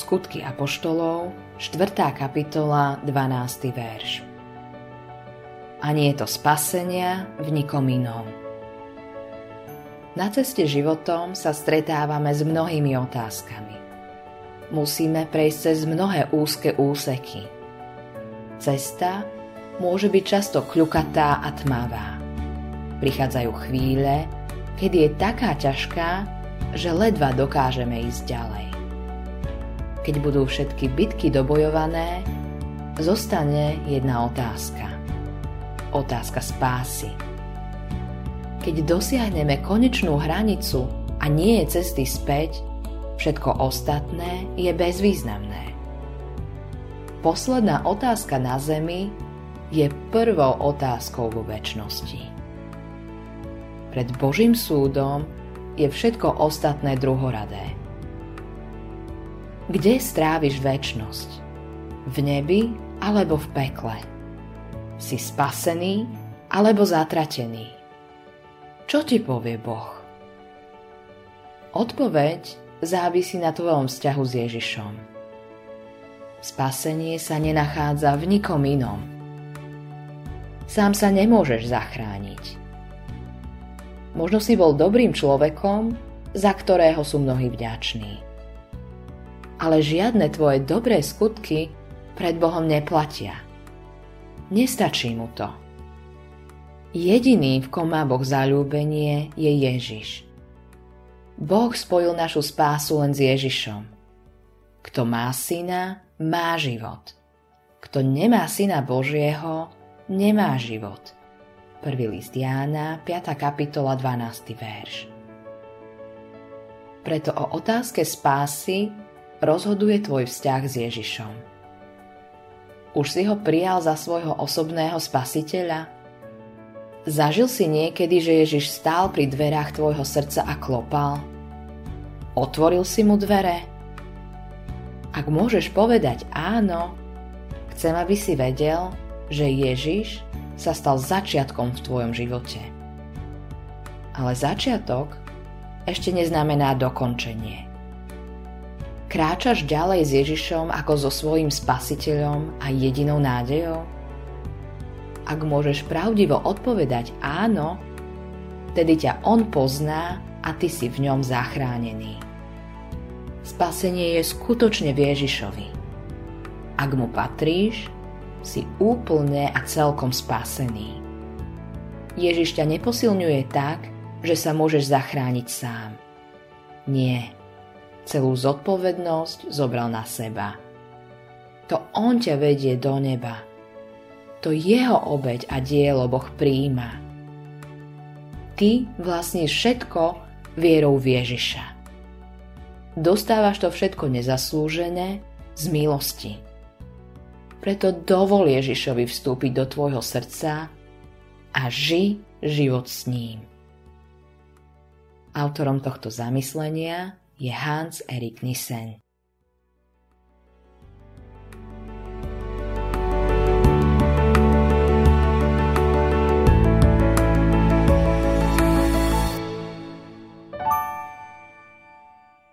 Skutky Apoštolov, 4. kapitola, 12. verš. A nie je to spasenia v nikom inom. Na ceste životom sa stretávame s mnohými otázkami. Musíme prejsť cez mnohé úzke úseky. Cesta môže byť často kľukatá a tmavá. Prichádzajú chvíle, kedy je taká ťažká, že ledva dokážeme ísť ďalej. Keď budú všetky bitky dobojované, zostane jedna otázka. Otázka spásy keď dosiahneme konečnú hranicu a nie je cesty späť, všetko ostatné je bezvýznamné. Posledná otázka na Zemi je prvou otázkou vo väčšnosti. Pred Božím súdom je všetko ostatné druhoradé. Kde stráviš väčnosť? V nebi alebo v pekle? Si spasený alebo zatratený? Čo ti povie Boh? Odpoveď závisí na tvojom vzťahu s Ježišom. Spasenie sa nenachádza v nikom inom. Sám sa nemôžeš zachrániť. Možno si bol dobrým človekom, za ktorého sú mnohí vďační. Ale žiadne tvoje dobré skutky pred Bohom neplatia. Nestačí mu to. Jediný, v kom má Boh zalúbenie, je Ježiš. Boh spojil našu spásu len s Ježišom. Kto má syna, má život. Kto nemá syna Božieho, nemá život. Prvý list Jána, 5. kapitola, 12. verš. Preto o otázke spásy rozhoduje tvoj vzťah s Ježišom. Už si ho prijal za svojho osobného spasiteľa? Zažil si niekedy, že Ježiš stál pri dverách tvojho srdca a klopal? Otvoril si mu dvere? Ak môžeš povedať áno, chcem, aby si vedel, že Ježiš sa stal začiatkom v tvojom živote. Ale začiatok ešte neznamená dokončenie. Kráčaš ďalej s Ježišom ako so svojím spasiteľom a jedinou nádejou? ak môžeš pravdivo odpovedať áno, tedy ťa On pozná a ty si v ňom zachránený. Spasenie je skutočne v Ježišovi. Ak mu patríš, si úplne a celkom spasený. Ježiš ťa neposilňuje tak, že sa môžeš zachrániť sám. Nie, celú zodpovednosť zobral na seba. To On ťa vedie do neba – to jeho obeď a dielo Boh príjima. Ty vlastníš všetko vierou v Ježiša. Dostávaš to všetko nezaslúžené z milosti. Preto dovol Ježišovi vstúpiť do tvojho srdca a ži život s ním. Autorom tohto zamyslenia Jehans Erik Nissen.